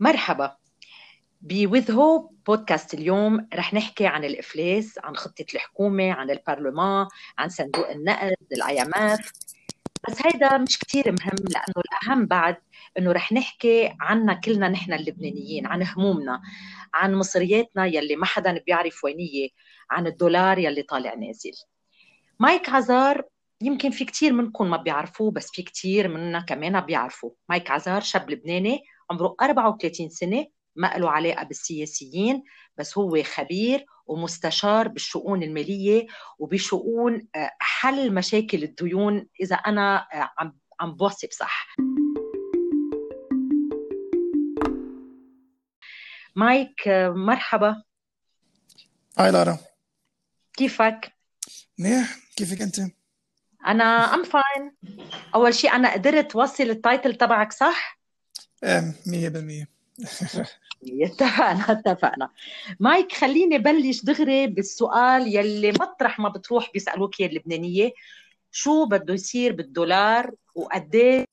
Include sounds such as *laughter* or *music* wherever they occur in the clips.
مرحبا. بوذ هوب بودكاست اليوم رح نحكي عن الإفلاس عن خطة الحكومة عن البرلمان عن صندوق النقد ال IMF بس هيدا مش كتير مهم لأنه الأهم بعد إنه رح نحكي عنا كلنا نحن اللبنانيين عن همومنا عن مصرياتنا يلي ما حدا بيعرف وينيه عن الدولار يلي طالع نازل. مايك عزار يمكن في كتير منكم ما بيعرفوه بس في كتير مننا كمان بيعرفوه. مايك عزار شاب لبناني عمره 34 سنة ما له علاقة بالسياسيين بس هو خبير ومستشار بالشؤون المالية وبشؤون آه، حل مشاكل الديون إذا أنا آه، عم عم بوصف صح مايك آه، مرحبا هاي لارا كيفك؟ منيح كيفك أنت؟ أنا I'm fine أول شيء أنا قدرت أوصل ال title تبعك صح؟ إيه 100% *laughs* اتفقنا اتفقنا. مايك خليني بلش دغري بالسؤال يلي مطرح ما بتروح بيسألوك اياه اللبنانية. شو بده يصير بالدولار وقد إيه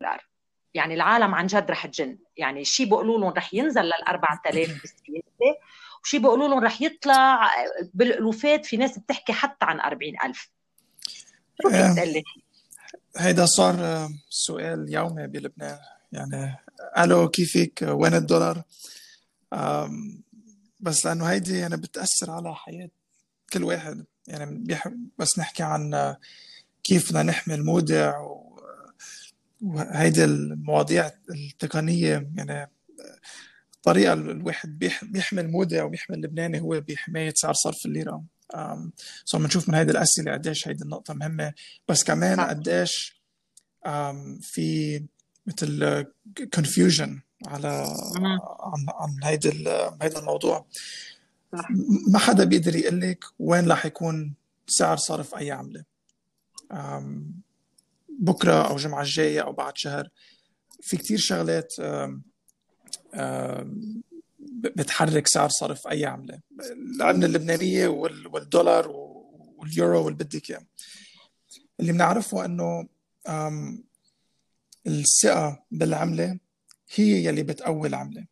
دولار يعني العالم عن جد رح تجن. يعني شيء بيقولوا لهم رح ينزل لل 4000 بالسياسة وشيء بيقولوا لهم رح يطلع بالألوفات في ناس بتحكي حتى عن 40000 شو؟ هيدا صار سؤال يومي بلبنان. يعني ألو كيفك؟ وين الدولار؟ بس لأنه هيدي يعني بتأثر على حياة كل واحد. يعني بس نحكي عن كيف بدنا نحمي المودع وهيدي المواضيع التقنية. يعني الطريقة الواحد بيحمي المودع وبيحمي اللبناني هو بحماية سعر صرف الليرة. so بنشوف من هيدي الأسئلة قديش هيدي النقطة مهمة. بس كمان قديش في مثل confusion على عن عن هيدا هيدا الموضوع. ما حدا بيقدر يقول لك وين رح يكون سعر صرف أي عملة. بكرة أو الجمعة الجاية أو بعد شهر. في كتير شغلات بتحرك سعر صرف أي عملة. العمله اللبنانية والدولار واليورو واللي بدك اياه اللي بنعرفه إنه الثقة بالعملة هي يلي بتقوي العملة.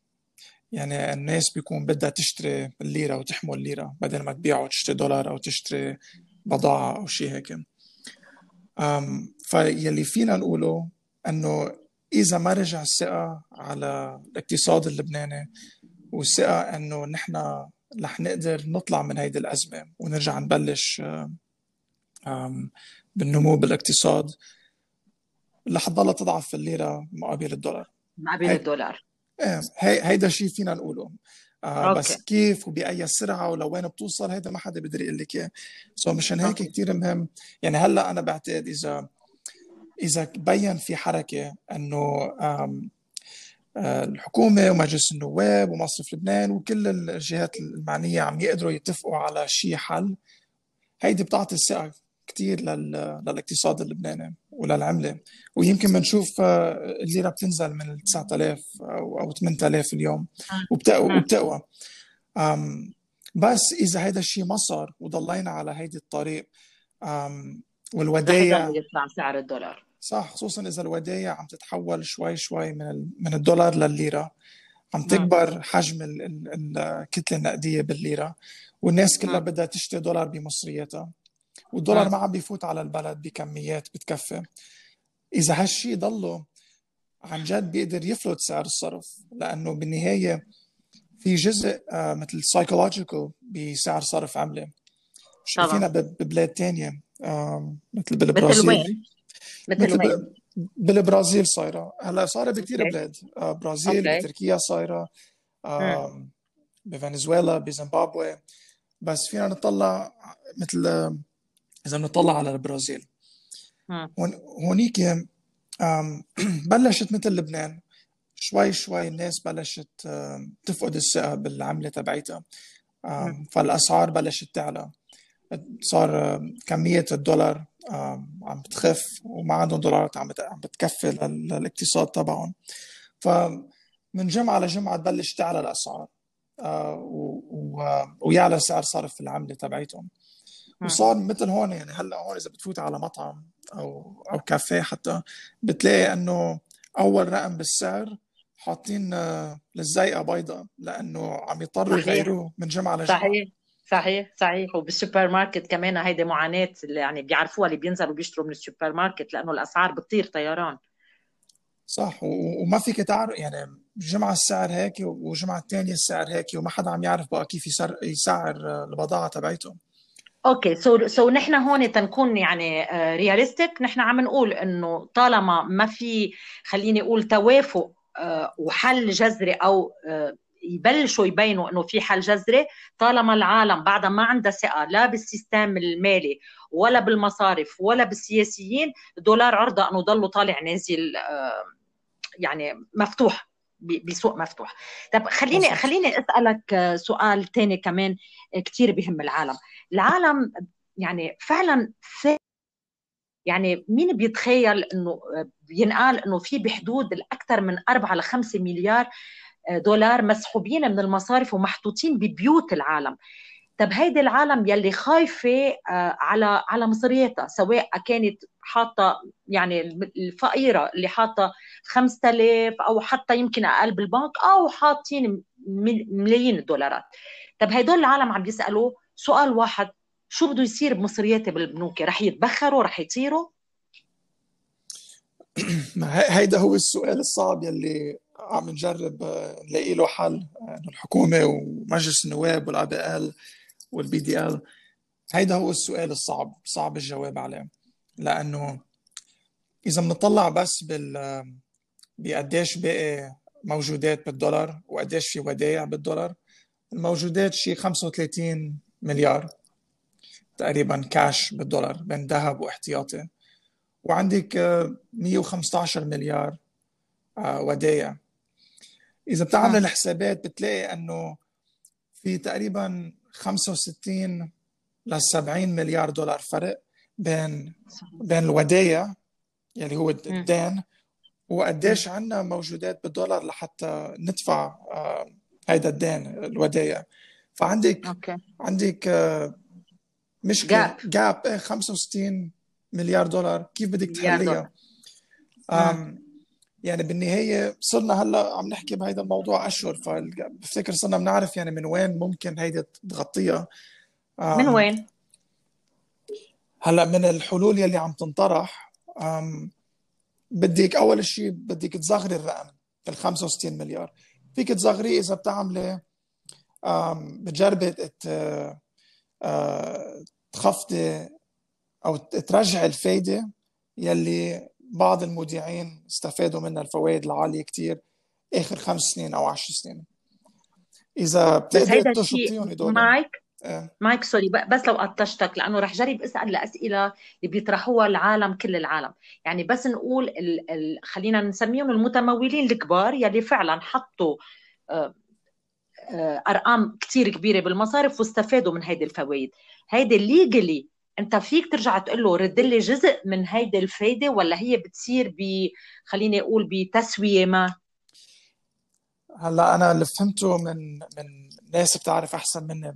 يعني الناس بيكون بدها تشتري الليرة وتحمل الليرة بدل ما تبيع وتشتري دولار أو تشتري بضاعة أو شيء هيك. فيلي فينا نقوله أنه إذا ما رجع الثقة على الاقتصاد اللبناني والثقة أنه نحن رح نقدر نطلع من هيدي الأزمة ونرجع نبلش بالنمو بالاقتصاد اللي حتضلها تضعف الليرة مقابل الدولار. مقابل هي... الدولار. إيه هي هيدا شيء فينا نقوله. آه بس كيف وبأي سرعة ولوين بتوصل هيدا ما حدا بيقدر يقول لك إياه. سو مشان هيك كثير مهم. يعني هلأ أنا بعتقد اذا إذا بين في حركة إنه آه، الحكومة ومجلس النواب ومصرف لبنان وكل الجهات المعنية عم يقدروا يتفقوا على شيء حل هيدي بتعطي الثقة كثير للاقتصاد اللبناني وللعمله ويمكن بنشوف آه، الليرة بتنزل من 9000 أو 8000 اليوم. وبتقوى. وبتقوى بس إذا هذا الشيء ما صار وضلينا على هيدي الطريق والودايع يطلع سعر الدولار. صح خصوصا إذا الودايع عم تتحول شوي شوي من من الدولار للليرة. عم تكبر حجم الكتلة النقدية بالليرة. والناس كلها بدها تشتري دولار بمصرياتها. والدولار. ما عم بيفوت على البلد بكميات بتكفي. إذا هالشيء ضله عن جد بيقدر يفلت سعر الصرف لأنه بالنهاية في جزء آه مثل psychological بسعر صرف عملة. شايفينها ببلاد تانية مثل بالبرازيل. مثل وين؟ مثل وين؟ بالبرازيل صايرة. هلأ صايرة بكثير بلاد. آه برازيل okay. بتركيا صايرة. بفنزويلا بزيمبابوي. بس فينا نطلع مثل إذا بنطلع على البرازيل. هونيك *clears throat* بلشت مثل لبنان. شوي شوي الناس بلشت تفقد الثقة بالعملة تبعيتها. فالأسعار بلشت تعلى. صار كمية الدولار عم بتخف وما عندهم دولارات عم بتكفي للاقتصاد تبعهم. فمن جمعة لجمعه تبلش تعلى الأسعار. ويعلى سعر صرف العملة تبعيتهم. وصار مثل هون يعني هلا هون إذا بتفوت على مطعم أو أو كافيه حتى بتلاقي إنه أول رقم بالسعر حاطين الزيقة بيضاء لأنه عم يضطروا يغيروه من جمعة لجمعة. صحيح صحيح صحيح. وبالسوبر ماركت كمان هيدي معاناة اللي يعني بيعرفوها اللي بينزلوا بيشتروا من السوبر ماركت لأنه الأسعار بتطير طيران. صح وما فيك تعرف يعني جمعة السعر هيك وجمعة الثانية السعر هيك وما حدا عم يعرف بقى كيف يسعر, يسعر البضاعة تبعته OK. So so نحن هون تنكون يعني realistic آه، نحن عم نقول إنه طالما ما في خليني أقول توافق آه، وحل جذري أو آه، يبلشوا يبينوا إنه في حل جذري طالما العالم بعدها ما عندها ثقة لا بال system المالي ولا بالمصارف ولا بالسياسيين الدولار عرضة إنه ضله طالع نازل يعني مفتوح. بسوق مفتوح. طب خليني خليني أسألك سؤال ثاني كمان كثير بهم العالم. العالم يعني فعلا يعني مين بيتخيل إنه بينقال إنه في بحدود الأكثر من 4 ل 5 مليار دولار مسحوبين من المصارف ومحطوطين ببيوت العالم. طب هيدي العالم يلي خايفة آه، على على مصرياتها سواء كانت حاطة يعني الفقيرة اللي حاطة 5000 أو حتى يمكن أقل بالبنك أو حاطين ملايين الدولارات. طب هدول العالم عم بيسالوا سؤال واحد شو بده يصير بمصرياتي بالبنوك؟ رح يتبخروا؟ رح يطيروا؟ *clears throat* هيدا هو السؤال الصعب يلي عم نجرب آه، نلاقي له حل إنه الحكومة ومجلس النواب وال ABL وال BDL هيدا هو السؤال الصعب صعب الجواب عليه. لأنه إذا بنطلع بس بال بقديش باقي موجودات بالدولار وقديش في ودائع بالدولار الموجودات شيء 35 مليار تقريبا كاش بالدولار بين ذهب واحتياطي. وعندك 115 مليار آه، ودائع. إذا بتعمل الحسابات بتلاقي إنه في تقريبا 65 ل 70 مليار دولار فرق. بين بين الودايع يلي هو الدين وقديش عندنا موجودات بالدولار لحتى ندفع آه، هيدا الدين الودايع. فعندك أوكي. عندك مشكله جاب 65 مليار دولار. كيف بدك تحليها يعني بالنهاية صرنا هلأ عم نحكي بهذا الموضوع أشهر فبفتكر صرنا بنعرف يعني من وين ممكن هيدي تغطيها. من وين؟ هلا من الحلول يلي عم تنطرح بدك أول شيء بدك تصغري الرقم ال 65 مليار فيك تصغريه إذا بتعملي بتجربي تخفضي أو ترجعي الفايدة يلي بعض المودعين استفادوا منها الفوائد العالية كثير آخر خمس سنين أو عشر سنين إذا بتقدر تشطيهم هدول مايك آه. مايك sorry بس لو قطشتك لأنه رح جرب أسأل الاسئله اللي بيطرحوها العالم كل العالم. يعني بس نقول ال ال خلينا نسميهم المتمولين الكبار يلي فعلا حطوا آه آه أرقام كثير كبيرة بالمصارف واستفادوا من هيدي الفوائد. هيدي ال legally أنت فيك ترجع تقول له رد لي جزء من هيدي الفايدة ولا هي بتصير ب خليني أقول بتسوية ما؟ هلأ أنا اللي فهمته من من ناس بتعرف أحسن مني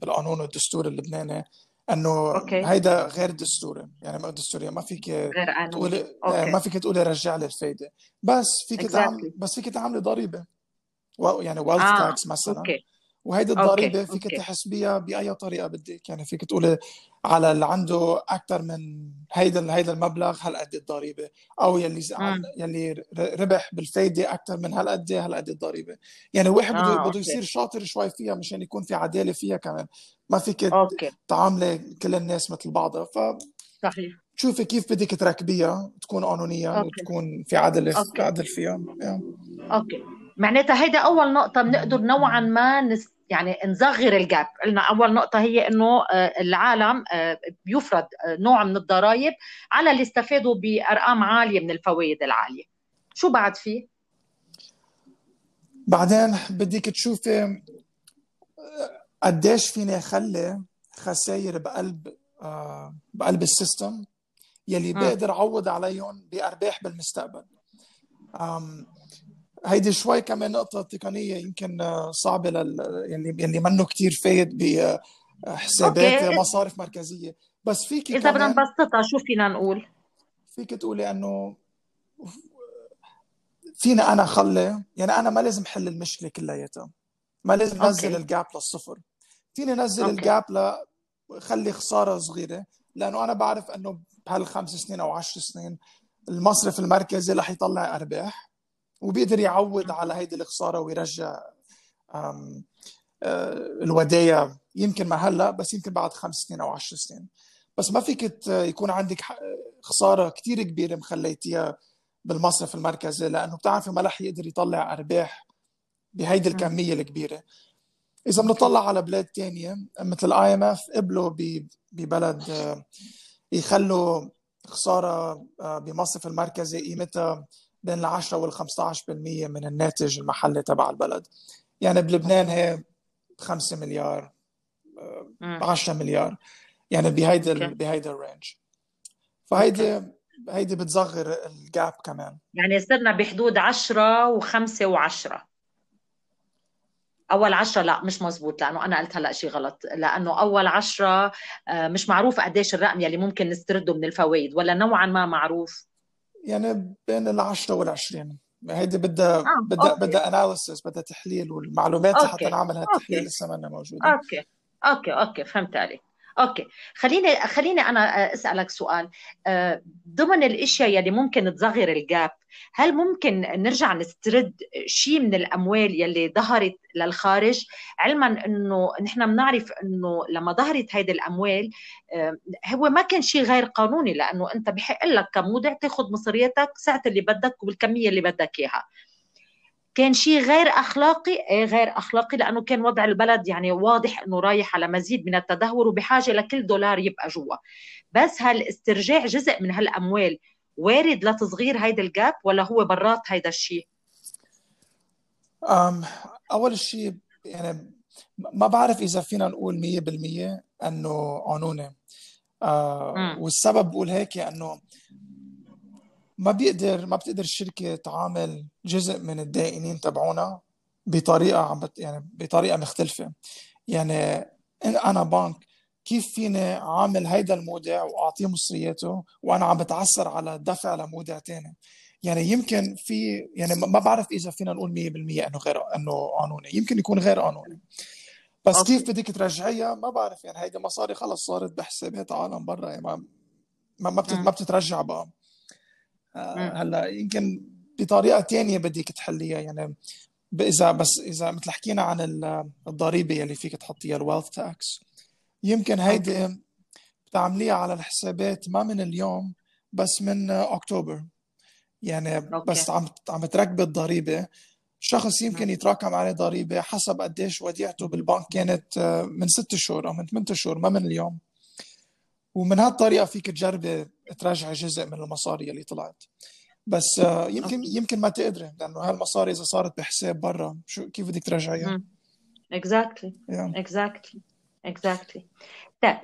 بالقانون والدستور اللبناني إنه OK. هيدا غير دستوري يعني ما دستوري ما فيك غير تقولي OK. ما فيك تقولي رجع لي الفايدة بس فيك exactly. تعمل بس فيك تعملي ضريبة يعني wealth آه. tax مثلا OK. وهيدي الضريبة فيك OK. تحسبيها بأي طريقة بدك يعني فيك تقولي على اللي عنده أكثر من هيدا هيدا المبلغ هالقد الضريبة؟ أو يلي. يلي ربح بالفايدة أكثر من هالقد هالقد الضريبة؟ يعني واحد بده آه، بده يصير شاطر شوي فيها مشان يكون في عدالة فيها كمان. ما فيك. تعاملي كل الناس مثل بعضها. ف صحيح. تشوفي كيف بدك تركبيها تكون قانونيا OK. وتكون في عدل عدل فيها. يعني. OK. معناتها هيدا أول نقطة بنقدر نوعا ما نست يعني نصغر ال gap. قلنا أول نقطة هي إنه آه، العالم آه، بيفرض آه، نوع من الضرائب على اللي استفادوا بأرقام عالية من الفوائد العالية. شو بعد فيه بعدين بدك تشوفي قديش فيني أخلي خسائر بقلب بقلب ال system يلي بقدر أعوض عليهم بأرباح بالمستقبل. هيدي شوي كمان نقطة تقنية يمكن صعبة لل يعني يلي منه كثير فايد بحسابات OK. مصارف مركزية. بس فيك إذا بدنا نبسطها شو فينا نقول؟ فيك تقولي إنه فيني أنا خلي يعني أنا ما لازم حل المشكلة كلياتها. ما لازم نزل ال gap للصفر. فيني نزل ال gap ل خلي خسارة صغيرة لأنه أنا بعرف إنه بهالخمس سنين أو عشر سنين المصرف المركزي رح يطلع أرباح. وبيقدر يعوض على هيدي الخسارة ويرجع آه، الودايع يمكن ما هلأ بس يمكن بعد خمس سنين أو عشر سنين. بس ما فيك يكون عندك خسارة كثير كبيرة مخليتيها بالمصرف المركزي لأنه بتعرفي ما رح يقدر يطلع أرباح بهيدي الكمية الكبيرة. إذا بنطلع على بلاد تانية مثل ال IMF قبلوا ببلد آه، يخلوا خسارة آه، بمصرف المركزي قيمتها بين ال 10 وال 15% من الناتج المحلي تبع البلد. يعني بلبنان هي 5 مليار 10 آه، مليار. يعني بهيدا بهيدا ال range. فهيدي هيدي بتصغر ال gap كمان. يعني صرنا بحدود 10 و5 و10 أول عشرة لا مش مزبوط لأنه أنا قلت هلأ شيء غلط. لأنه أول عشرة آه، مش معروف قديش الرقم يلي ممكن نسترده من الفوائد ولا نوعا ما معروف. يعني بين العشرة والعشرين. هيدي بدها آه، بدها بدها analysis بدها تحليل والمعلومات لحتى نعمل هالتحليل لسه ما موجودة. OK. OK OK فهمت عليك. OK. خليني خليني أنا أسألك سؤال. آه، ضمن الأشياء يلي ممكن تصغر ال gap هل ممكن نرجع نسترد شيء من الأموال يلي ظهرت للخارج؟ علما إنه نحن بنعرف إنه لما ظهرت هيدي الأموال آه، هو ما كان شيء غير قانوني لأنه أنت بحق لك كمودع تاخذ مصرياتك ساعة اللي بدك وبالكميه اللي بدك إياها. كان شيء غير أخلاقي إيه غير أخلاقي؟ لأنه كان وضع البلد يعني واضح إنه رايح على مزيد من التدهور وبحاجة لكل دولار يبقى جوا. بس هل استرجاع جزء من هالأموال وارد لتصغير هيدا الجاب ولا هو برات هيدا الشيء؟ أم أول شيء يعني ما بعرف إذا فينا نقول 100% إنه قانوني. آه والسبب بقول هيك إنه ما بيقدر ما بتقدر الشركة تعامل جزء من الدائنين تبعونا بطريقة عم بت يعني بطريقة مختلفة. يعني أنا بنك كيف فيني عامل هيدا المودع وأعطيه مصرياته وأنا عم بتعثر على دفع لمودع تاني؟ يعني يمكن في يعني ما بعرف إذا فينا نقول 100% إنه غير إنه قانوني. يمكن يكون غير قانوني. بس كيف بدك ترجعيها؟ ما بعرف. يعني هيدي مصاري خلص صارت بحسابات عالم برا. يعني ما ما, ما بتترجع بقى. هلا يمكن بطريقة ثانية بدك تحليها يعني اذا بس إذا مثل حكينا عن الضريبة اللي فيك تحطيها ال wealth tax يمكن هيدي بتعمليها على الحسابات ما من اليوم بس من أكتوبر. يعني OK. بس عم عم تركبي الضريبة شخص يمكن يتراكم عليه ضريبة حسب قديش وديعته بالبنك كانت آه، من ست شهور أو من ثمان شهور ما من اليوم. ومن هالطريقة فيك تجربي ترجعي جزء من المصاري اللي طلعت. بس آه، يمكن يمكن ما تقدري لأنه هالمصاري إذا صارت بحساب برا شو كيف بدك ترجعيها؟ اكزاكتلي اكزاكتلي exactly طيب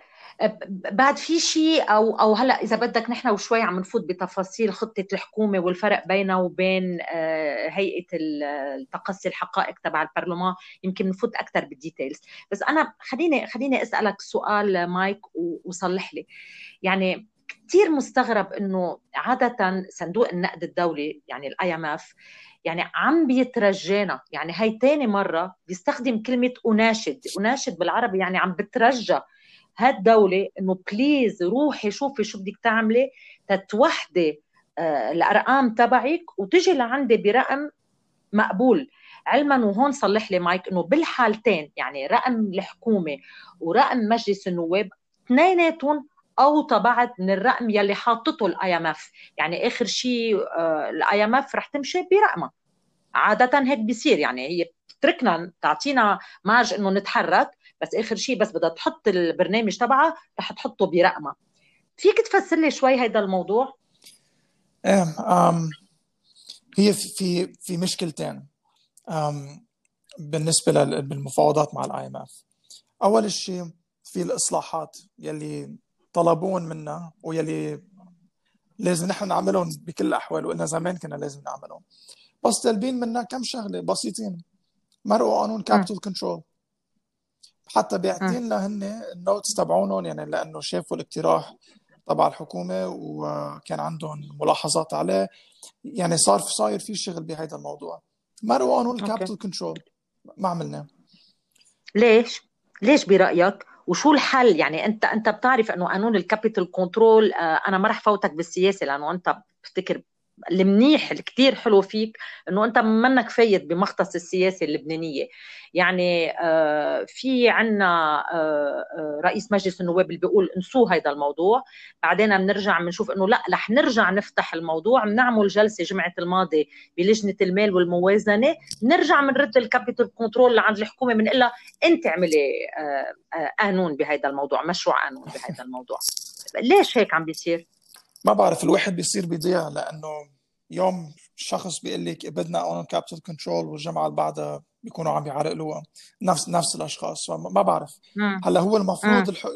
بعد في شيء أو أو هلأ إذا بدك نحن وشوي عم نفوت بتفاصيل خطة الحكومة والفرق بينها وبين آه، هيئة التقصي الحقائق تبع البرلمان يمكن نفوت أكثر بال details. بس أنا خليني خليني أسألك سؤال مايك وصلح لي. يعني كثير مستغرب إنه عادة صندوق النقد الدولي يعني ال IMF يعني عم بيترجانا. يعني هي تاني مرة بيستخدم كلمة أناشد. أناشد بالعربي يعني عم بترجى. هالدولة إنه please روحي شوفي شو بدك تعملي تتوحدي آه، الأرقام تبعك وتجي لعندي برقم مقبول. علما وهون صلح لي مايك إنه بالحالتين يعني رقم الحكومة ورقم مجلس النواب اثنيناتهم اوطى بعد من الرقم يلي حاطته ال IMF يعني آخر شيء ال IMF رح تمشي برقمها. عادة هيك بيصير يعني هي بتتركنا تعطينا marge إنه نتحرك. بس آخر شيء بس بدها تحط البرنامج تبعها رح تحطه برقمها فيك تفسر لي شوي هيدا الموضوع؟ إيه هي في في مشكلتين. بالنسبة للمفاوضات مع ال IMF أول شيء في الإصلاحات يلي طلبون منا ويلي لازم نحن نعملهم بكل الأحوال وقلنا زمان كنا لازم نعملهم. بس طالبين منا كم شغلة بسيطين. مرقوا قانون capital control حتى بيعطينا هن ال notes تبعونهم يعني لأنه شافوا الاقتراح تبع الحكومة وكان عندهم ملاحظات عليه. يعني صار صاير في شغل بهذا الموضوع. مرقوا قانون ال capital control ما عملنا. ليش؟ ليش برأيك؟ وشو الحل؟ يعني انت أنت بتعرف إنه قانون الكابيتال كنترول آه، أنا ما رح فوتك بالسياسة لأنه أنت بفتكر المنيح الكتير حلو فيك إنه أنت منك فايت بمختص السياسة اللبنانية. يعني آه، في عنا آه، آه، رئيس مجلس النواب اللي بيقول انسوا هذا الموضوع. بعدين بنرجع بنشوف إنه لا رح نرجع نفتح الموضوع بنعمل جلسة جمعة الماضي بلجنة المال والموازنة. نرجع بنرد ال capital control لعند الحكومة بنقول لها أنت اعملي قانون بهذا الموضوع مشروع قانون بهذا الموضوع. ليش هيك عم بيصير؟ ما بعرف الواحد بيصير بيضيع لأنه يوم شخص بيقول لك بدنا اون capital control والجمعه اللي بعدها بيكونوا عم يعرقلوها. نفس نفس الأشخاص. ما بعرف. هلأ هو المفروض الح...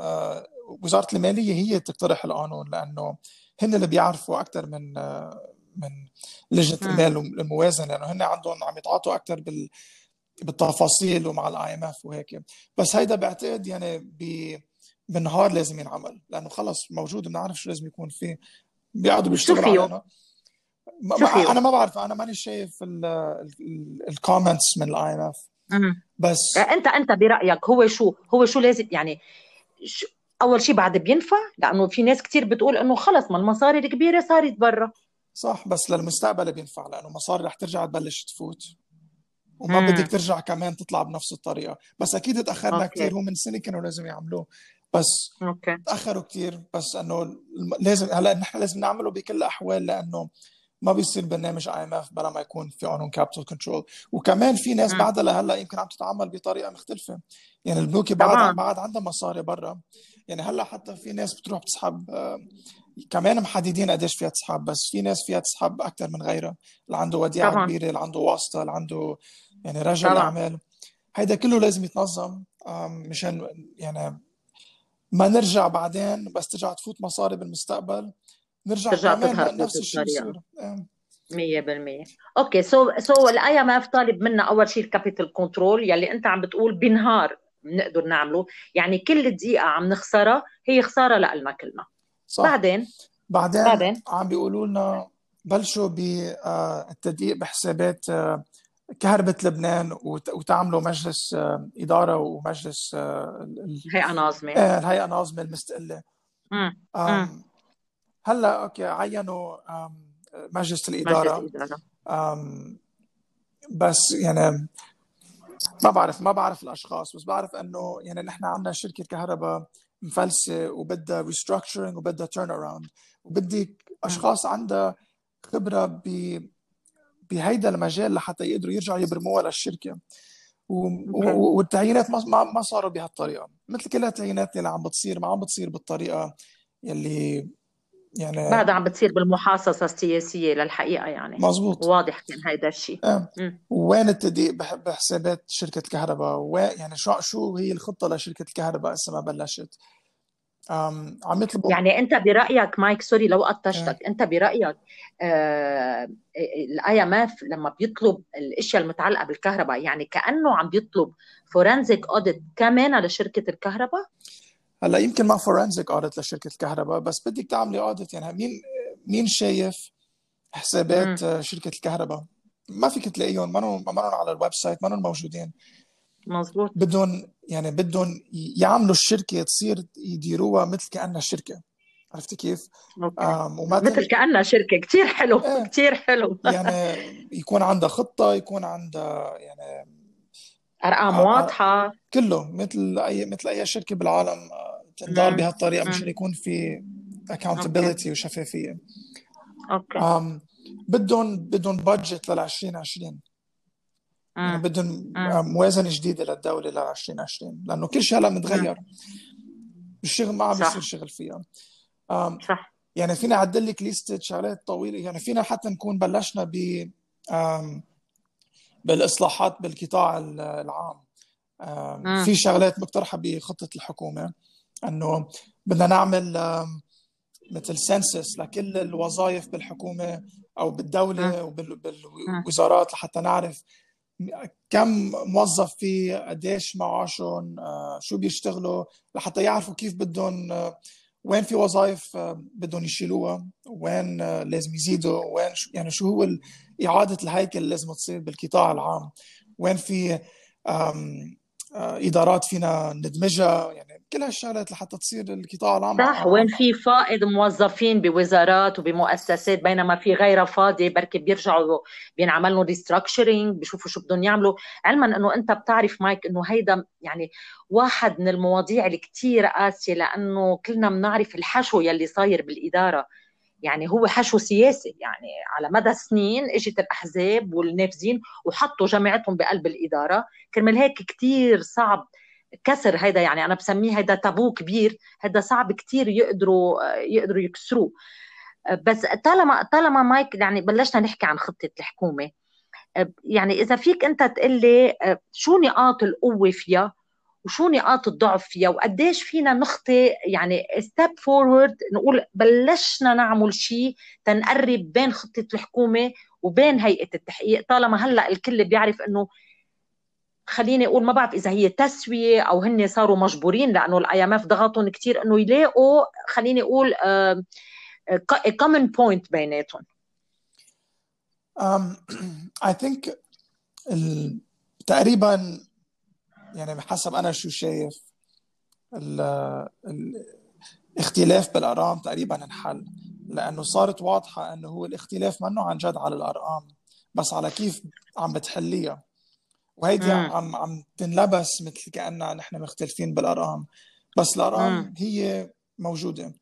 آه، وزارة المالية هي تقترح القانون لأنه هن اللي بيعرفوا أكثر من آه، من لجنة المال والموازنه لأنه هن عندهم عم يتعاطوا أكثر بال بالتفاصيل ومع ال IMF وهيك. بس هيدا بعتقد يعني ب بالنهار لازم ينعمل. لأنه خلص موجود بنعرف شو لازم يكون فيه. بيقعدوا بيشتغلوا ما أنا ما بعرف أنا ماني شايف ال comments من ال IMF بس انت أنت برأيك هو شو هو شو لازم يعني شو أول شيء بعد بينفع؟ لأنه في ناس كثير بتقول إنه خلص ما المصاري الكبيرة صارت برا. صح بس للمستقبل بينفع لأنه المصاري رح ترجع تبلش تفوت. وما مم. بدك ترجع كمان تطلع بنفس الطريقة. بس أكيد تاخرنا كثير هو من سنة كانوا لازم يعملوه. بس okay. تاخروا كثير بس إنه لازم هلأ نحن لازم نعمله بكل الاحوال لأنه ما بيصير برنامج IMF بلا ما يكون في قانون capital control وكمان في ناس بعدها لهلأ يمكن عم تتعامل بطريقة مختلفة. يعني البنوك بعد بعد عندها مصاري برا. يعني هلأ حتى في ناس بتروح بتسحب آه، كمان محددين قديش فيها تسحب بس في ناس فيها تسحب أكثر من غيرها. اللي عنده وديعة طبعا. كبيرة اللي عنده واسطة اللي عنده يعني رجل طبعا. أعمال. هيدا كله لازم يتنظم مشان يعني ما نرجع بعدين بس ترجع تفوت مصاري بالمستقبل. نرجع ترجع كمان نفس الشيء بيصير 100% okay so so ال IMF طالب منا أول شيء ال capital control يلي أنت عم بتقول بنهار بنقدر نعمله. يعني كل دقيقة عم نخسرها هي خسارة لنا كلنا. صح. بعدين؟ بعدين, بعدين؟ عم بيقولوا لنا بلشوا بالتدقيق بحسابات آه، كهربة لبنان وتعملوا مجلس آه، إدارة ومجلس هيئة ناظمة. الهيئة الناظمة المستقلة. هلا okay عينوا مجلس الإدارة, مجلس الإدارة. بس يعني ما بعرف ما بعرف الأشخاص بس بعرف إنه يعني نحن عندنا شركة كهرباء مفلسة وبدها restructuring وبدها turnaround وبدي أشخاص عندها خبرة ب بهيدا المجال لحتى يقدروا يرجعوا يبرموها للشركة. والتعيينات ما ما صاروا بهالطريقة. مثل كل التعيينات اللي عم بتصير ما عم بتصير بالطريقة يلي يعني بعد عم بتصير بالمحاصصة السياسية للحقيقة يعني. مزبوط واضح كان هيدا الشيء آه. وين التدقيق بحسابات شركة الكهرباء. يعني شو شو هي الخطة لشركة الكهرباء هسه ما بلشت؟ عم يطلبوا يعني أنت برأيك مايك سوري لو قطشتك. آه. أنت برأيك آه ال IMF لما بيطلب الأشياء المتعلقة بالكهرباء يعني كأنه عم بيطلب forensic audit كمان لشركة الكهرباء؟ هلا يمكن ما forensic audit لشركة الكهرباء بس بدك تعملي audit يعني مين مين شايف حسابات م. شركة الكهرباء؟ ما فيك تلاقيهم ما ما على ال website ما موجودين. مزبوط بدهم يعني بدهم يعملوا الشركة تصير يديروها مثل كأنها شركة. عرفتي كيف؟ مثل كأنها شركة. كثير حلو إيه. كثير حلو. يعني يكون عندها خطة يكون عندها يعني أرقام واضحة. كله مثل أي مثل أي شركة بالعالم آه، تنضال بهالطريقة مشان يكون في accountability وشفافية. أوكي. بدهم بدهم بادجت لل 2020 يعني بدهم موازنة جديدة للدولة لل 2020 لأنه كل شيء هلا متغير الشغل ما عم بيصير شغل فيها. صح. يعني فينا أعدل لك ليست شغلات طويلة. يعني فينا حتى نكون بلشنا ب بالإصلاحات بالقطاع العام. في شغلات مقترحة بخطة الحكومة إنه بدنا نعمل مثل سنسس لكل الوظائف بالحكومة أو بالدولة وبالوزارات لحتى نعرف كم موظف في قديش معاشهم آه، شو بيشتغلوا لحتى يعرفوا كيف بدهم آه، وين في وظائف بدهم يشيلوها؟ وين لازم يزيدوا؟ وين يعني شو هو إعادة الهيكل اللي لازم تصير بالقطاع العام؟ وين في إدارات فينا ندمجها يعني كل هالشغلات لحتى تصير القطاع العام صح وين في فائض موظفين بوزارات وبمؤسسات بينما في غيرها فاضي بركي بيرجعوا بينعمل لهم restructuring بيشوفوا شو بدهم يعملوا. علما إنه أنت بتعرف مايك إنه هيدا يعني واحد من المواضيع اللي كثير قاسية لأنه كلنا بنعرف الحشو يلي صاير بالإدارة. يعني هو حشو سياسي يعني على مدى سنين إجت الأحزاب والنافذين وحطوا جماعتهم بقلب الإدارة. كرمال هيك كثير صعب كسر هيدا يعني أنا بسميه هيدا تابو كبير هيدا صعب كثير يقدروا يقدروا يكسروه. بس طالما طالما مايك يعني بلشنا نحكي عن خطة الحكومة. يعني إذا فيك أنت تقول لي شو نقاط القوة فيها؟ وشو نقاط الضعف فيها وقديش فينا نخطي يعني step forward نقول بلشنا نعمل شيء تنقرب بين خطة الحكومة وبين هيئة التحقيق طالما هلأ الكل بيعرف إنه خليني أقول ما بعرف إذا هي تسوية أو هن صاروا مجبورين لأنه ال IMF ضغطهم كثير إنه يلاقوا خليني أقول common point بيناتهم. Um, *clears throat* I think تقريبا يعني حسب أنا شو شايف الاختلاف بالأرقام تقريبا انحل لأنه صارت واضحة إنه هو الاختلاف منه عن جد على الأرقام بس على كيف عم بتحليها. وهيدي عم عم تنلبس مثل كأننا نحن مختلفين بالأرقام بس الأرقام مم. هي موجودة.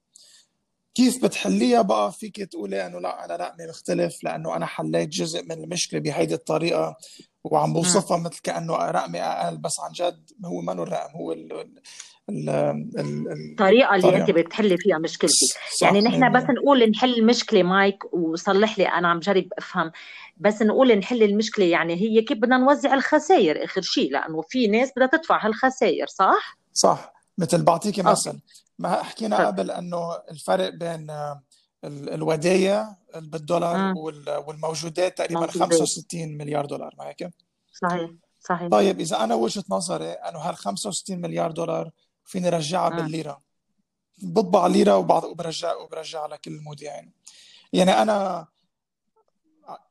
كيف بتحليها بقى؟ فيك تقولي إنه لا أنا رقمي مختلف لأنه أنا حليت جزء من المشكلة بهيدي الطريقة. وعم بوصفها مثل كأنه رقمي أقل بس عن جد هو منه الرقم هو ال ال ال الطريقة اللي أنت بتحلي فيها مشكلتي. يعني نحن بس نقول نحل المشكلة مايك وصلح لي أنا عم جرب أفهم. بس نقول نحل المشكلة يعني هي كيف بدنا نوزع الخسائر؟ آخر شيء لأنه في ناس بدها تدفع هالخسائر صح؟ صح. مثل بعطيكي مثل ما حكينا قبل إنه الفرق بين الودايع بالدولار والموجودات تقريبا 65 مليار دولار ما هيك؟ صحيح صحيح. طيب إذا أنا وجهة نظري إنه هال 65 مليار دولار فيني رجعها بالليرة. بطبع ليرة وبرجع وبرجع لكل المودعين يعني. أنا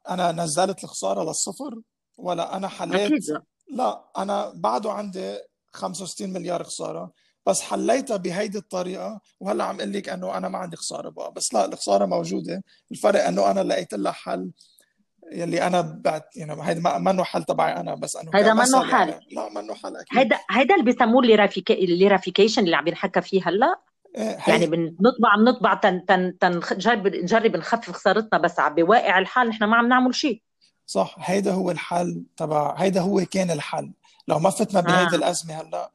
أنا نزلت الخسارة للصفر ولا أنا حليت؟ أكيد. لا أنا بعده عندي 65 مليار خسارة. بس حليتها بهيدي الطريقة وهلأ عم أقول لك إنه أنا ما عندي خسارة بقى. بس لا الخسارة موجودة. الفرق إنه أنا لقيت لها حل يلي أنا بعت يعني هيدا منه حل تبعي أنا بس أنه هيدا منه حل. يعني. لا منه حل أكيد. هيدا هيدا اللي بيسموه الليرافيكيشن اللي عم بنحكى فيه هلأ. إيه يعني بنطبع بنطبع تن تن تن نجرب نجرب نخفف خسارتنا بس بواقع الحال نحن ما عم نعمل شيء. صح. هيدا هو الحل تبع هيدا هو كان الحل. لو ما فتنا بهيدي آه. الأزمة هلأ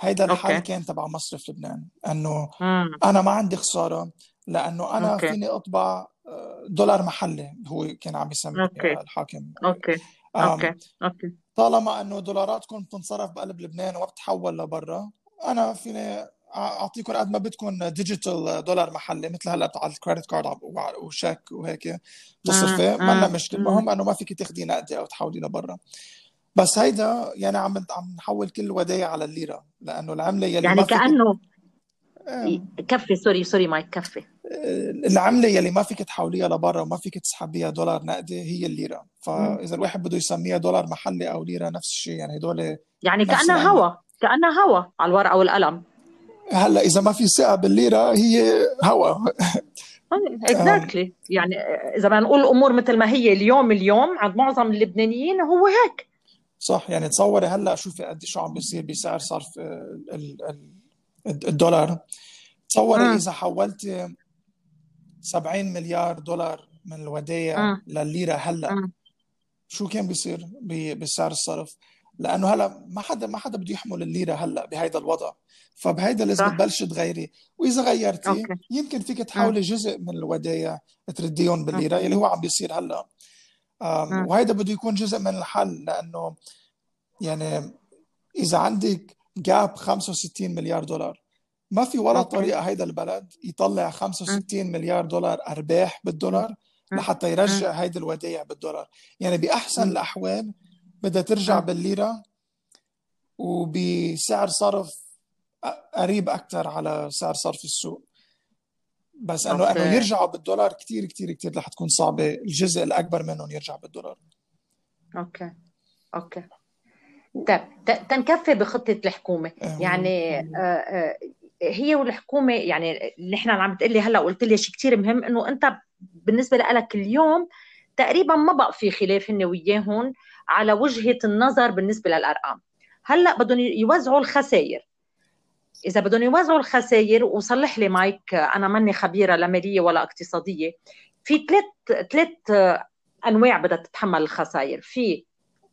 هيدا الحل okay. كان تبع مصرف لبنان إنه مم. أنا ما عندي خسارة لأنه أنا أوكي. فيني أطبع آه، دولار محلي هو كان عم يسميه الحاكم. okay. okay. okay. طالما إنه دولاراتكم بتنصرف بقلب لبنان وما بتحول لبرا أنا فيني أعطيكم قد ما بدكم digital دولار محلي مثل هلأ على ال credit card وشيك وهيك بتصرفي ما مشكلة. المهم إنه ما فيك تاخذي نقدي أو تحولي لبرا. بس هيدا يعني عم عم نحول كل الودايع على الليرة لأنه العملة يلي يعني كأنه كفي sorry sorry مايك كفي. آه، العملة يلي ما فيك تحوليها لبرا وما فيك تسحبيها دولار نقدي هي الليرة. فإذا الواحد بده يسميها دولار محلي أو ليرة نفس الشيء يعني هدول يعني كأنها هوا كأنها هوا على الورقة والقلم. هلأ إذا ما في ثقة بالليرة هي هوا. اكزاكتلي يعني إذا بدنا نقول الأمور مثل ما هي اليوم اليوم عند معظم اللبنانيين هو هيك. صح؟ يعني تصوري هلأ شوفي قد شو عم بيصير بسعر صرف الدولار. تصوري إذا حولتي 70 مليار دولار من الودائع للليرة هلأ شو كان بيصير بسعر الصرف؟ لأنه هلأ ما حدا ما حدا بده يحمل الليرة هلأ بهيدا الوضع. فبهيدا لازم تبلشي تغيري. وإذا غيرتي أوكي. يمكن فيك تحولي جزء من الودائع ترديهم بالليرة اللي هو عم بيصير هلأ. وهيدا بده يكون جزء من الحل لأنه يعني إذا عندك جاب 65 مليار دولار ما في ولا. طريقة هيدا البلد يطلع 65 مليار دولار أرباح بالدولار لحتى يرجع هيدي الودائع بالدولار. يعني بأحسن الأحوال بدها ترجع بالليرة وبسعر صرف قريب أكثر على سعر صرف السوق. بس إنه إنه يرجعوا بالدولار كثير كثير كثير رح تكون صعبة. الجزء الأكبر منهم يرجع بالدولار. أوكي. أوكي. طيب تنكفي بخطة الحكومة. إيه، يعني آه، آه، هي والحكومة يعني نحن عم بتقلي هلأ قلت لي شيء كثير مهم إنه أنت بالنسبة لك اليوم تقريبا ما بقى في خلاف هن وياهم على وجهة النظر بالنسبة للأرقام. هلأ بدهم يوزعوا الخسائر. إذا بدهم يوزعوا الخسائر وصلح لي مايك أنا ماني خبيرة لا مالية ولا اقتصادية. في ثلاث ثلاث أنواع بدها تتحمل الخسائر. في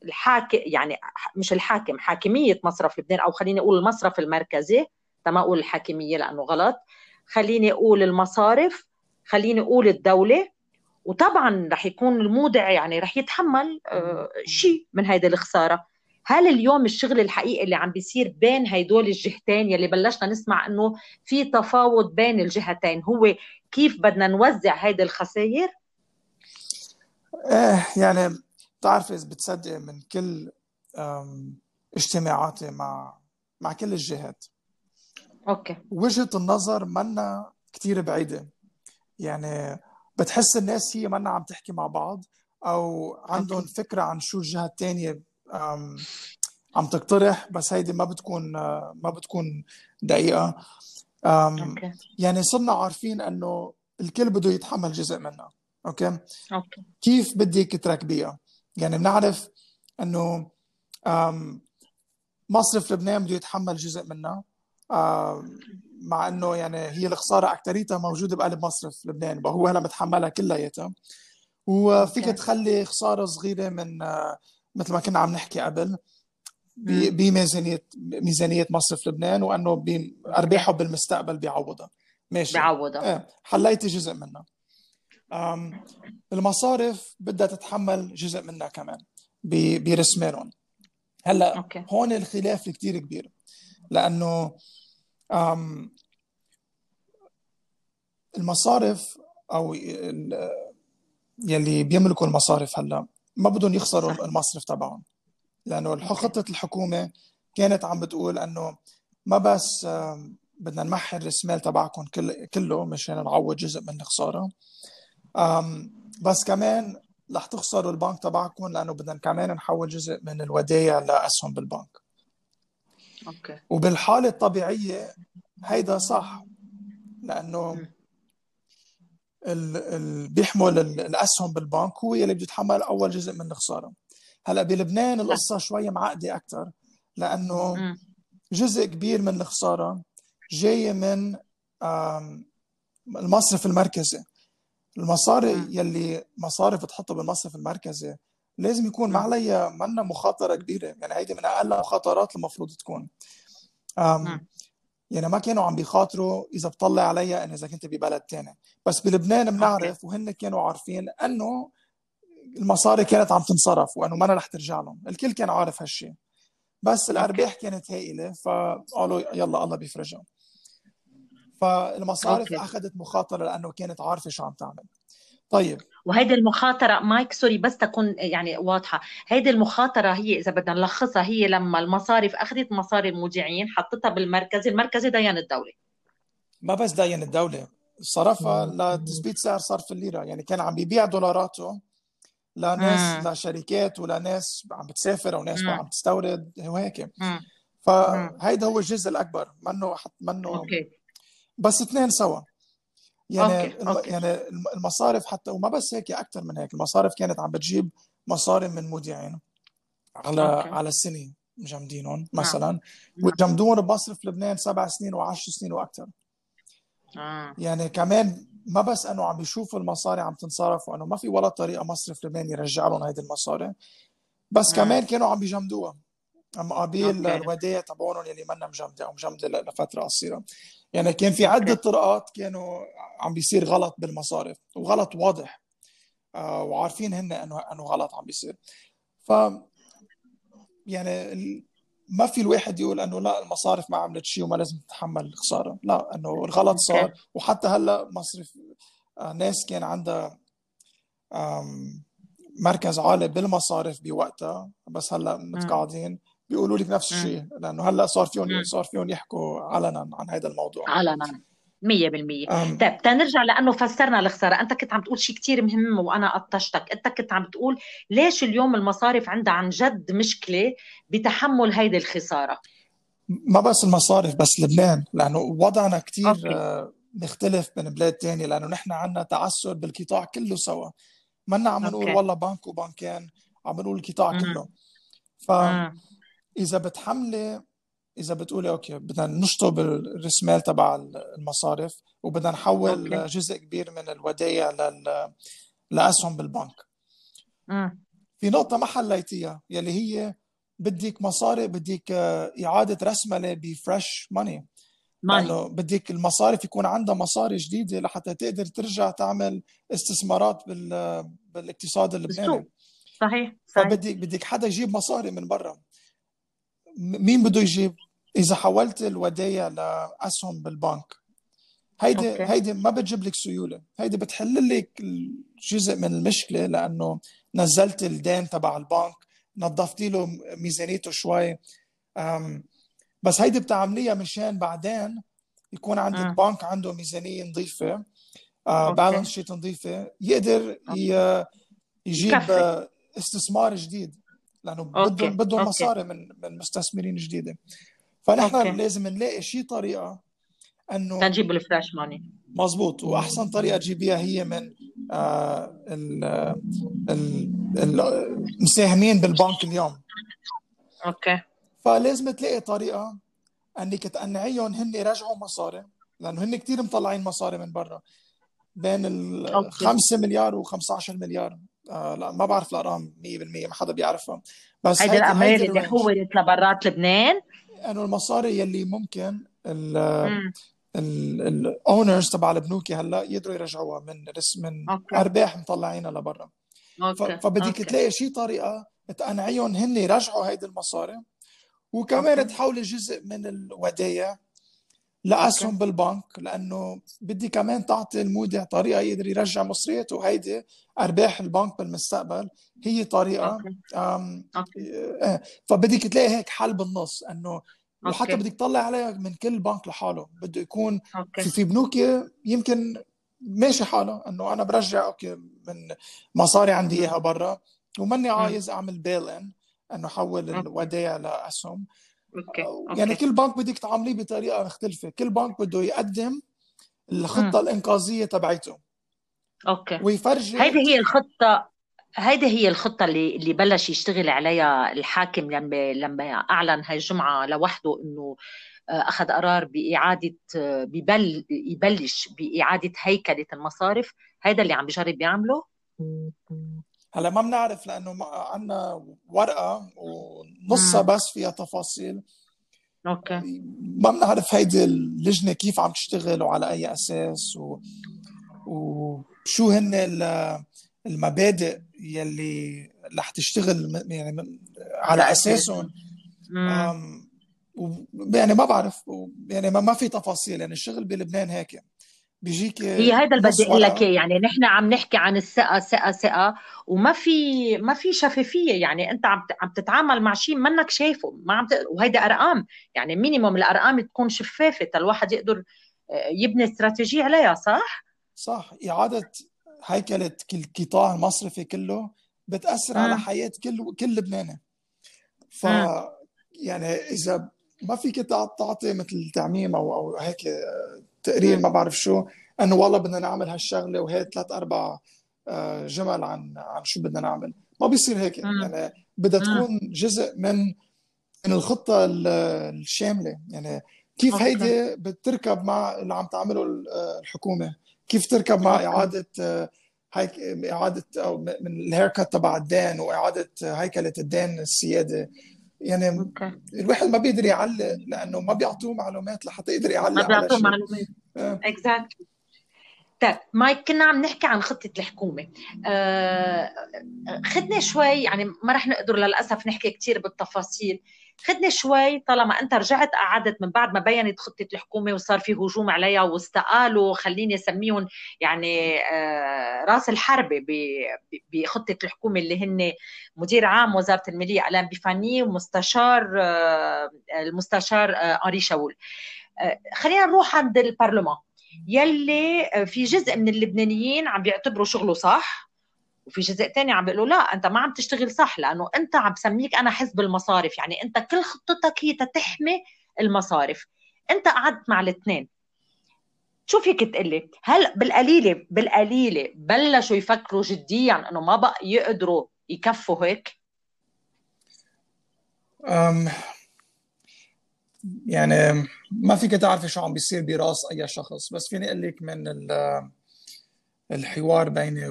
الحاكم يعني مش الحاكم حاكمية مصرف لبنان أو خليني أقول المصرف المركزي. ما أقول الحاكمية لأنه غلط. خليني أقول المصارف خليني أقول الدولة. وطبعا رح يكون المودع يعني رح يتحمل آه، شيء من هيدي الخسارة. هل اليوم الشغل الحقيقي اللي عم بيصير بين هيدول الجهتين يلي بلشنا نسمع إنه في تفاوض بين الجهتين هو كيف بدنا نوزع هيدي الخسائر؟ إيه يعني بتعرفي إذا بتصدق من كل اجتماعاتي مع مع كل الجهات okay وجهة النظر منا كثير بعيدة يعني بتحس الناس هي منا عم تحكي مع بعض أو عندهم okay. فكرة عن شو الجهة الثانية عم تقترح بس هيدي ما بتكون ما بتكون دقيقة. okay. يعني صرنا عارفين إنه الكل بده يتحمل جزء منها okay؟ okay. كيف بدك تركبيها يعني بنعرف إنه مصرف لبنان بده يتحمل جزء منها. مع إنه يعني هي الخسارة اكثريتها موجودة بقلب مصرف لبنان هو هلا متحملها كلياتها. وفيك تخلي خسارة صغيرة من آه، مثل ما كنا عم نحكي قبل بميزانيه ميزانية مصرف لبنان وأنه بارباحه بالمستقبل بيعوضها. ماشي. بيعوضها. إيه حليتي جزء منها. المصارف بدها تتحمل جزء منها كمان برسمانهم هلأ أوكي. هون الخلاف كثير كبير لأنه المصارف أو يلي بيملكوا المصارف هلأ ما بدهم يخسروا المصرف تبعهم. لأنه خطة الحكومة كانت عم بتقول إنه ما بس بدنا نمحي مال تبعكم كله مشان نعوض جزء من الخساره بس كمان رح تخسروا البنك تبعكم لأنه بدنا كمان نحول جزء من الودايع لأسهم بالبنك. أوكي. وبالحالة الطبيعية هيدا صح لأنه اللي بيحمل الأسهم بالبنك هو اللي بده يتحمل أول جزء من الخساره هلأ بلبنان القصة شوي معقدة أكثر لأنه جزء كبير من الخسارة جاية من المصرف المركزي. المصاري يلي مصارف بتحطها بالمصرف المركزي لازم يكون ما عليها منا مخاطرة كبيرة يعني هيدي من أقل المخاطرات المفروض تكون. يعني ما كانوا عم بيخاطروا إذا بطلع عليها ان إذا كنت ببلد ثاني بس بلبنان بنعرف وهن كانوا عارفين إنه المصاري كانت عم تنصرف وإنه ما رح ترجع لهم. الكل كان عارف هالشيء بس الأرباح كانت هائلة فقالوا يلا الله بيفرجها فالمصارف أخذت مخاطرة لأنه كانت عارفة شو عم تعمل. طيب. وهيدي المخاطرة مايك سوري بس تكون يعني واضحة. هيدي المخاطرة هي إذا بدنا نلخصها هي لما المصارف أخذت مصاري المودعين حطتها بالمركزي المركزي دين الدولة. ما بس دين الدولة صرفها لتثبيت سعر صرف الليرة. يعني كان عم بيبيع دولاراته لناس مم. لشركات ولناس عم بتسافر أو ناس عم تستورد وهيك. فهيدا هو الجزء الأكبر منه حط منه okay. بس اثنين سوا. يعني okay. okay. يعني المصارف حتى وما بس هيك أكثر من هيك المصارف كانت عم بتجيب مصاري من مودعين على okay. على السنة مجمدينهم نعم. مثلا نعم. وجمدون بمصرف لبنان سبع سنين وعشر سنين وأكثر آه. يعني كمان ما بس إنه عم بيشوفوا المصاري عم تنصرف وإنه ما في ولا طريقة مصرف لبنان يرجع لهم هيدي المصاري بس آه. كمان كانوا عم بيجمدوها مقابل الودائع تبعهم يلي منا مجمدة أو مجمدة لفترة قصيرة يعني كان في عدة طرقات كانوا عم بيصير غلط بالمصارف وغلط واضح. آه وعارفين هن إنه إنه غلط عم بيصير. ف يعني ما في الواحد يقول إنه لا المصارف ما عملت شيء وما لازم تتحمل الخساره لا إنه الغلط صار. وحتى هلأ مصرف آه ناس كان عندها مركز عالي بالمصارف بوقتها بس هلأ متقاعدين. بيقولوا لك نفس الشيء لأنه هلأ صار فيهم صار فيهم يحكوا علنا عن هذا الموضوع. علنا. 100% طيب تنرجع لأنه فسرنا الخسارة. أنت كنت عم تقول شيء كثير مهم وأنا قطشتك. أنت كنت عم تقول ليش اليوم المصارف عندها عن جد مشكلة بتحمل هيدي الخسارة؟ ما بس المصارف بس لبنان لأنه وضعنا كثير آه، مختلف من بلاد تانية لأنه نحن عندنا تعثر بالقطاع كله سوا. منا عم نقول والله بنك وبنكين عم نقول القطاع كله. ف إذا بتحملي إذا بتقولي okay بدنا نشطب الرسمال تبع المصارف وبدنا نحول okay. جزء كبير من الودائع لل لأسهم بالبنك. مم. في نقطة ما حليتيها يلي هي بدك مصاري بدك إعادة رسملة بفريش ماني لأنه بدك المصارف يكون عندها مصاري جديدة لحتى تقدر ترجع تعمل استثمارات بال بالاقتصاد اللبناني. صحيح صحيح. فبدك بدك حدا يجيب مصاري من برا. مين بده يجيب؟ إذا حولت الودايع لاسهم بالبنك. هيدي okay. هيدي ما بتجيب لك سيولة. هيدي بتحل لك جزء من المشكلة لأنه نزلت الدين تبع البنك نظفتي له ميزانيته شوي. بس هيدي بتعمليها مشان بعدين يكون عندك م. بنك عنده ميزانية نظيفة balance آه، sheet نظيفة يقدر يجيب كفي. استثمار جديد. لأنه بدهم بدهم مصاري من من مستثمرين جديدة. فنحن okay. لازم نلاقي شيء طريقة إنه تجيب ال fresh money. مزبوط. وأحسن طريقة تجيبيها هي من آه المساهمين بالبنك اليوم. okay. فلازم تلاقي طريقة إنك تقنعيهم هن يرجعوا مصاري لأنه هن كثير مطلعين مصاري من برا. بين ال 5 مليار و15 مليار. آه لا ما بعرف الأرقام 100% ما حدا بيعرفها. بس هيدي المصاري اللي حولت لبرات لبنان. إنه المصاري يلي ممكن ال owners تبع البنوك هلأ يقدروا يرجعوها من من okay. أرباح مطلعينها لبرا. فبدك تلاقي شي طريقة تقنعيهم هن يرجعوا هيدي المصاري. وكمان تحولي جزء من الودايع لاسهم بالبنك لأنه بدي كمان تعطي المودع طريقة يقدر يرجع مصرياته وهيدي أرباح البنك بالمستقبل. هي طريقة okay. Okay. آه، فبدك تلاقي هيك حل بالنص إنه وحتى بدك تطلع عليها من كل بنك لحاله. بده يكون okay. في في بنوك يمكن ماشي حاله إنه أنا برجع okay من مصاري عندي إياها برا وماني عايز أعمل bail in إنه حول الودائع لأسهم okay يعني كل بنك بدك تعامليه بطريقة مختلفة. كل بنك بده يقدم الخطة م. الإنقاذية تبعته okay. ويفرجي هيدي هي الخطة هيدي هي الخطة اللي اللي بلش يشتغل عليها الحاكم لما لما أعلن هاي الجمعة لوحده إنه آه، أخذ قرار بإعادة آه، ببل يبلش بإعادة هيكلة المصارف. هيدا اللي عم بجرب يعمله. هلا ما بنعرف لأنه عندنا ورقة ونصها بس فيها تفاصيل. أوكي. ما بنعرف هيدي اللجنة كيف عم تشتغل وعلى أي أساس و... وشو هن المبادئ يلي رح تشتغل يعني على أساسهم. يعني ما بعرف يعني ما في تفاصيل يعني الشغل بلبنان هيك. بيجيك هي هذا اللي بدي أقول لك يعني نحن عم نحكي عن الثقة ثقة ثقة وما في ما في شفافية. يعني أنت عم عم تتعامل مع شيء منك شايفه ما عم ت... وهيدا أرقام. يعني مينيموم الأرقام تكون شفافة الواحد يقدر آه، يبني استراتيجية عليها صح؟ صح. إعادة هيكلة القطاع المصرفي كله بتأثر على حياة كل كل لبناني. ف يعني إذا ما فيك تعطي مثل تعميم أو أو هيك تقرير ما بعرف شو انه والله بدنا نعمل هالشغلة وهي ثلاث أربع آه، جمل عن عن شو بدنا نعمل. ما بيصير هيك. يعني بدها تكون جزء من من الخطة الشاملة. يعني كيف هيدي بتركب مع اللي عم تعمله الحكومة؟ كيف تركب مع إعادة هيك إعادة أو من ال haircut تبع الدين وإعادة هيكلة الدين السيادي؟ يعني. الواحد ما بيقدر يعلق لأنه ما بيعطوه معلومات لحتى يقدر يعلق ما بيعطوه معلومات. exactly طيب مايك كنا عم نحكي عن خطة الحكومة. آه خدنا شوي يعني ما رح نقدر للأسف نحكي كثير بالتفاصيل. خدني شوي طالما أنت رجعت قعدت من بعد ما بينت خطة الحكومة وصار في هجوم عليها واستقالوا خليني أسميهم يعني آه، رأس الحربة بخطة الحكومة اللي هن مدير عام وزارة المالية ألان بيفاني ومستشار آه، المستشار انري آه، شاول. خلينا نروح عند البرلمان. يلي في جزء من اللبنانيين عم بيعتبروا شغله صح وفي جزء تاني عم بيقولوا لا أنت ما عم تشتغل صح لأنه أنت عم بسميك أنا حزب المصارف يعني أنت كل خطتك هي تحمي المصارف. أنت قعدت مع الاثنين. شو فيك تقلي؟ هل بالقليلة بالقليلة بلشوا يفكروا جديا إنه ما بقى يقدروا يكفوا هيك؟ يعني ما فيك تعرفي شو عم بيصير براس أي شخص بس فيني أقول لك من الحوار بيني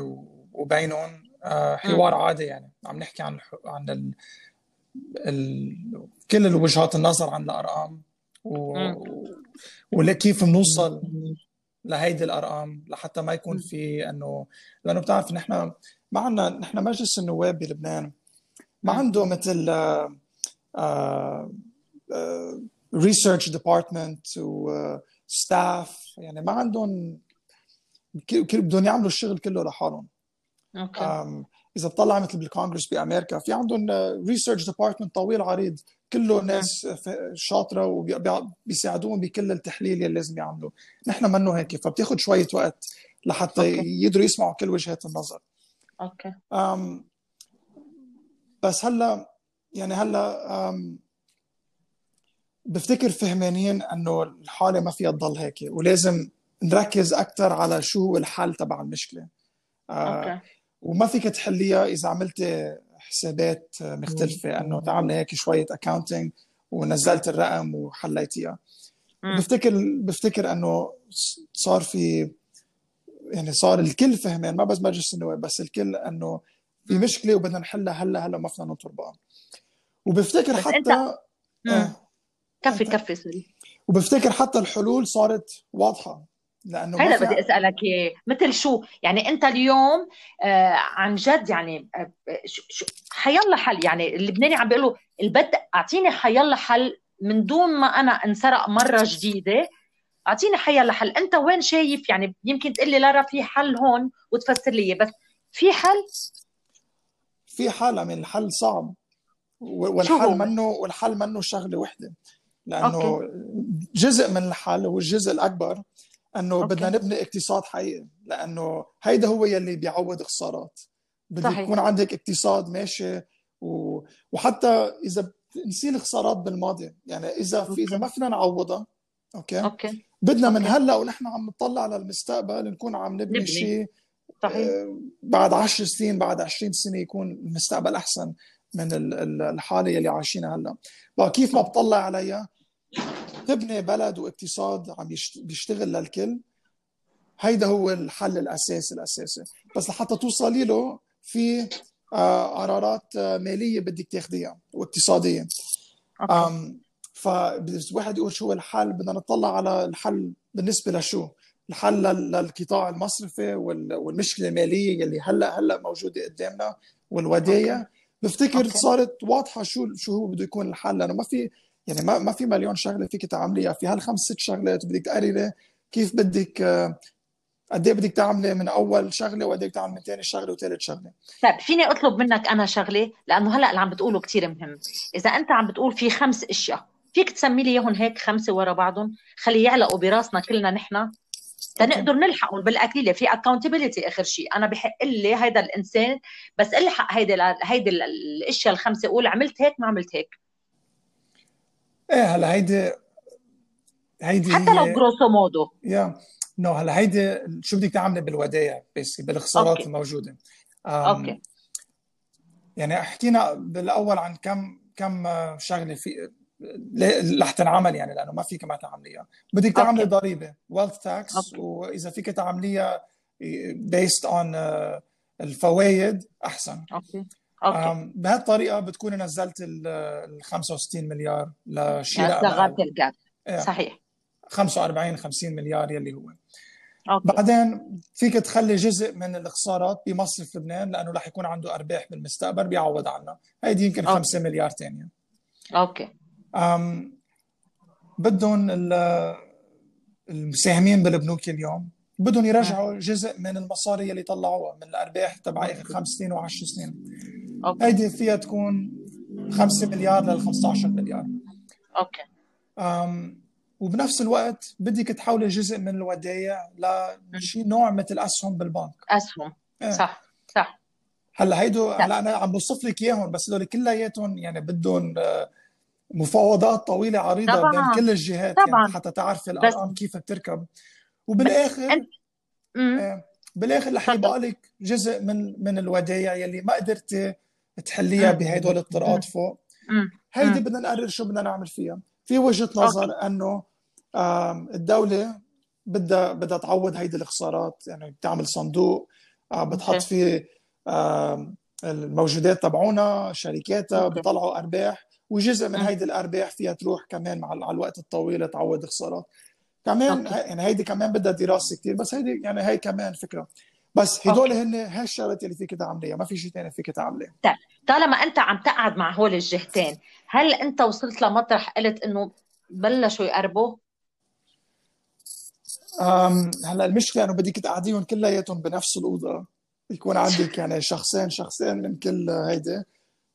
وبينهم آه، حوار عادي يعني. عم نحكي عن عن ال... ال... كل الوجهات النظر عن الأرقام و... وكيف بنوصل لهيدي الأرقام لحتى ما يكون في إنه لأنه بتعرف نحن ما عندنا نحن مجلس النواب بلبنان ما عنده مثل research department و staff يعني ما عندهم بدهم يعملوا الشغل كله لحالهم. Okay. إذا بتطلع مثل بالكونغرس بأمريكا في عندهم research department طويل عريض. كله ناس شاطرة وبيساعدوهم بكل التحليل اللي لازم يعملوه. نحن منه هيك فبتاخذ شوية وقت لحتى okay. يقدروا يسمعوا كل وجهات النظر. Okay. أم بس هلأ يعني هلأ بفتكر فهمانين إنه الحالة ما فيها تضل هيك ولازم نركز أكثر على شو هو الحل تبع المشكلة. آه okay. وما فيك تحليها إذا عملت حسابات مختلفة إنه تعملي هيك شوية accounting ونزلت الرقم وحليتيها بفتكر بفتكر إنه صار في يعني صار الكل فهمان ما بس مجلس النواب بس الكل إنه في مشكلة وبدنا نحلها هلا هلا ما فينا ننطر بقى وبفتكر حتى انت... آه. كفي كفي سوري. وبفتكر حتى الحلول صارت واضحة لأنه هذا بدي أسألك اياه مثل شو؟ يعني أنت اليوم آه عن جد يعني آه حيلا حل. يعني اللبناني عم بيقولوا البد أعطيني حيلا حل من دون ما أنا انسرق مرة جديدة. أعطيني حيلا حل. أنت وين شايف؟ يعني يمكن تقول لي لارا في حل هون وتفسر لي بس في حل؟ في حل من الحل صعب. والحل منه والحل منه شغلة وحدة. لأنه okay. جزء من الحل هو الجزء الأكبر أنه okay. بدنا نبني اقتصاد حقيقي لأنه هيدا هو يلي بيعوض خسارات بده يكون عندك اقتصاد ماشي و... وحتى إذا نسيل خسارات بالماضي يعني إذا في إذا ما فينا نعوضها okay okay بدنا. من هلأ ونحن عم نطلع على المستقبل نكون عم نبني, نبني. شيء صحيح آه، بعد 10 سنين بعد 20 سنة يكون المستقبل أحسن من الحالة يلي عايشينها هلأ بقى كيف ما بطلع عليها تبني بلد واقتصاد عم بيشتغل للكل. هيدا هو الحل الاساسي الأساسي. بس لحتى توصلي له في آه، قرارات آه، مالية بدك تاخذيها واقتصادية. فواحد يقول شو الحل؟ بدنا نطلع على الحل بالنسبة لشو؟ الحل للقطاع المصرفي والمشكلة المالية يلي هلأ هلأ موجودة قدامنا والودايع. بفتكر أوكي. صارت واضحة شو شو هو بده يكون الحل. لأنه ما في يعني ما ما في مليون شغلة فيك تعمليها. في هالخمس ست شغلات بدك تقرري كيف بدك آه، قد إيه بدك تعملي من أول شغلة وقد إيه تعملي من ثاني شغلة وثالث شغلة. طيب فيني أطلب منك أنا شغلة؟ لأنه هلأ اللي عم بتقوله كثير مهم. إذا أنت عم بتقول في خمس أشياء فيك تسمي لي إياهم هيك خمسة ورا بعضهم؟ خلي يعلقوا براسنا كلنا نحن. تنقدر نلحقهم بالقليلة في accountability آخر شيء. أنا بحق لي هيدا الإنسان بس ألحق هيدي هيدي الأشياء الخمسة. قول عملت هيك ما عملت هيك. إيه هلا هيدي هيدي حتى لو grosso modo. you know هلا هيدي شو بدك تعملي بالودائع بس بالخسارات okay. الموجودة. Okay. يعني حكينا بالأول عن كم كم شغلة في رح تنعمل يعني لأنه ما فيك ما تعمليها. بدك تعملي ضريبة wealth tax وإذا فيك تعمليها based on الفوائد أحسن. Okay. Okay. بهالطريقة بتكوني نزلت ال 65 مليار لشراء صغرت ال gap صحيح. 45 50 مليار يلي هو. Okay. بعدين فيك تخلي جزء من الخسارات بمصرف لبنان لأنه رح يكون عنده أرباح بالمستقبل بيعوض عنها. هيدي يمكن 5 مليار ثانية okay. بدهم المساهمين بالبنوك اليوم بدهم يرجعوا جزء من المصاري اللي طلعوها من الأرباح تبع آخر خمس سنين وعشر سنين. Okay. هيدي فيها تكون 5 مليار لل 15 مليار okay أم وبنفس الوقت بدك تحولي جزء من الودايع لشيء نوع مثل أسهم بالبنك أسهم إيه. صح صح هلأ هيدو هلأ أنا عم بوصف لك إياهم بس هدول كلياتهم يعني بدهم آه، مفاوضات طويلة عريضة طبعا. بين كل الجهات يعني طبعا. يعني حتى تعرفي الأرقام كيف بتركب وبالآخر. آه، بالآخر رح يبقى لك جزء من من الودايع يلي ما قدرتي تحليها بهدول الطرقات فوق. هيدي بدنا نقرر شو بدنا نعمل فيها. في وجهة نظر إنه الدولة بدها بدها تعوض هيدي الخسارات. يعني بتعمل صندوق آه، بتحط فيه الموجودات تبعونا شركاتها بيطلعوا أرباح. وجزء من هيدي الأرباح فيها تروح كمان مع على الوقت الطويل تعوض خسارات كمان يعني هيدي كمان بدها دراسة كثير بس هيدي يعني هي كمان فكرة. بس هدول هن هاي الشغلات اللي فيك تعمليها ما في شيء ثاني فيك تعمليه طيب طالما أنت عم تقعد مع هول الجهتين هل أنت وصلت لمطرح قلت إنه بلشوا يقربوا؟ هلأ المشكلة إنه بدك تقعديهم كلياتهم بنفس الأوضة. يكون عندك *laughs* يعني شخصين شخصين من كل هيدي.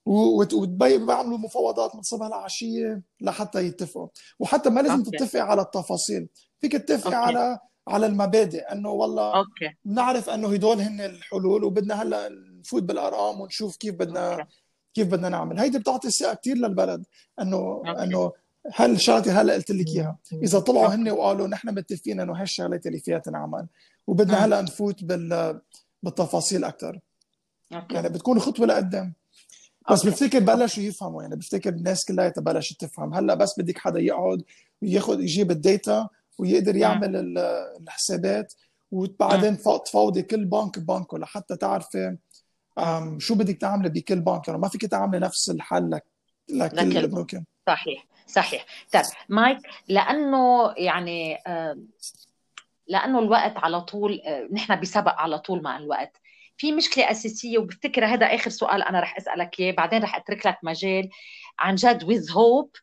وبيعملوا مفاوضات من صبح لعشية لحتى يتفقوا. وحتى ما لازم تتفق على التفاصيل. فيك تتفق على على المبادئ إنه والله okay. بنعرف إنه هدول هن الحلول وبدنا هلأ نفوت بالارقام ونشوف كيف بدنا okay. كيف بدنا نعمل. هيدي بتعطي ثقة كثير للبلد إنه okay. إنه هالشغلات هلأ قلت لك إياها. إذا طلعوا هن وقالوا نحن متفقين إنه هالشغلات اللي فيها تنعمل. وبدنا هلأ نفوت بال بالتفاصيل أكثر يعني بتكون خطوة لقدام. بس بفتكر بلشوا يفهموا. يعني بفتكر الناس كلها بلشت تفهم. هلأ بس بدك حدا يقعد وياخذ يجيب ال data ويقدر يعمل الحسابات وبعدين تفاوضي كل بنك ببنكه لحتى تعرفي شو بدك تعملي بكل بنك. يعني ما فيك تعملي نفس الحل لك لكل البنوك صحيح صحيح. طيب مايك لأنه يعني لأنه الوقت على طول آه، نحن بسبق على طول مع الوقت. في مشكلة أساسية وبفتكر هذا آخر سؤال أنا رح أسألك إياه بعدين رح أترك لك مجال. عن جد with hope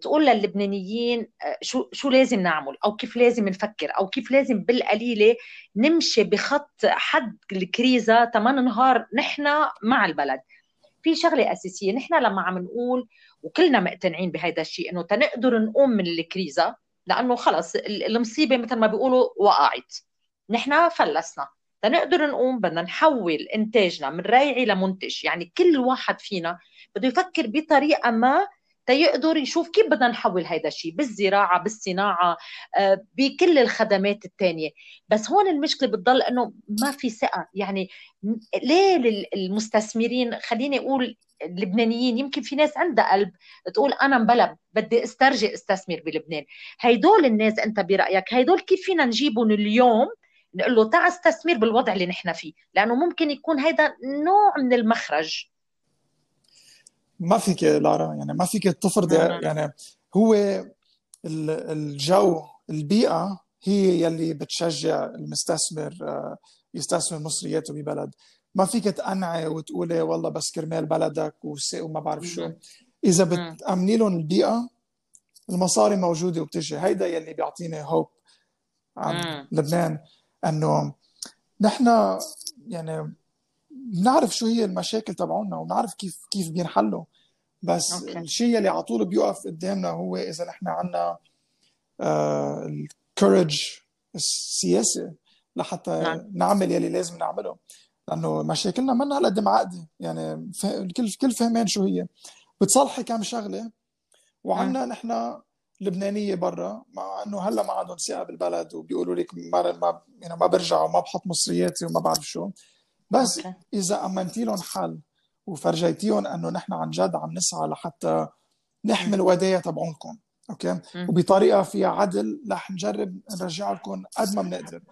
تقول للبنانيين آه، شو شو لازم نعمل؟ أو كيف لازم نفكر؟ أو كيف لازم بالقليلة نمشي بخط حد الكريزة تما ننهار نحن مع البلد؟ في شغلة أساسية نحن لما عم نقول وكلنا مقتنعين بهذا الشيء إنه تنقدر نقوم من الكريزة لأنه خلص المصيبة مثل ما بيقولوا وقعت. نحن فلسنا. تنقدر نقوم بدنا نحول إنتاجنا من رايعي لمنتج. يعني كل واحد فينا بده يفكر بطريقة ما تيقدر يشوف كيف بدنا نحول هذا الشيء بالزراعة بالصناعة آه، بكل الخدمات الثانية بس هون المشكلة بتضل إنه ما في ثقة. يعني ليه المستثمرين خليني أقول اللبنانيين يمكن في ناس عندها قلب تقول أنا مبلب بدي استرجع استثمر بلبنان. هيدول الناس أنت برأيك هيدول كيف فينا نجيبهم اليوم؟ نقول له تعال استثمر بالوضع اللي نحن فيه. لأنه ممكن يكون هيدا نوع من المخرج. ما فيك لارا يعني ما فيك تفرضي يعني هو الجو البيئة هي يلي بتشجع المستثمر يستثمر مصرياته ببلد. ما فيك تقنعي وتقولي والله بس كرمال بلدك وما بعرف شو. إذا بتامني لهم البيئة المصاري موجودة وبتجي. هيدا يلي بيعطيني هوب عن لبنان إنه نحن يعني بنعرف شو هي المشاكل تبعونا وبنعرف كيف كيف بينحلوا بس أوكي. الشيء اللي على طول بيوقف قدامنا هو إذا نحن عندنا آه الكورج السياسي لحتى نعم. نعمل يلي لازم نعمله لأنه مشاكلنا منا هالقد معقده يعني كل كل فهمان شو هي بتصلحي كم شغلة وعندنا نعم. نحن لبنانية برا مع إنه هلأ ما عندهم ثقة بالبلد وبيقولوا لك ما ما يعني ما برجع وما بحط مصرياتي وما بعرف شو بس okay. إذا امنتي لهم حل وفرجيتيهم إنه نحن عن جد عم نسعى لحتى نحمي الودايع تبعونكم okay؟ وبطريقة فيها عدل رح نجرب نرجع لكم قد ما بنقدر.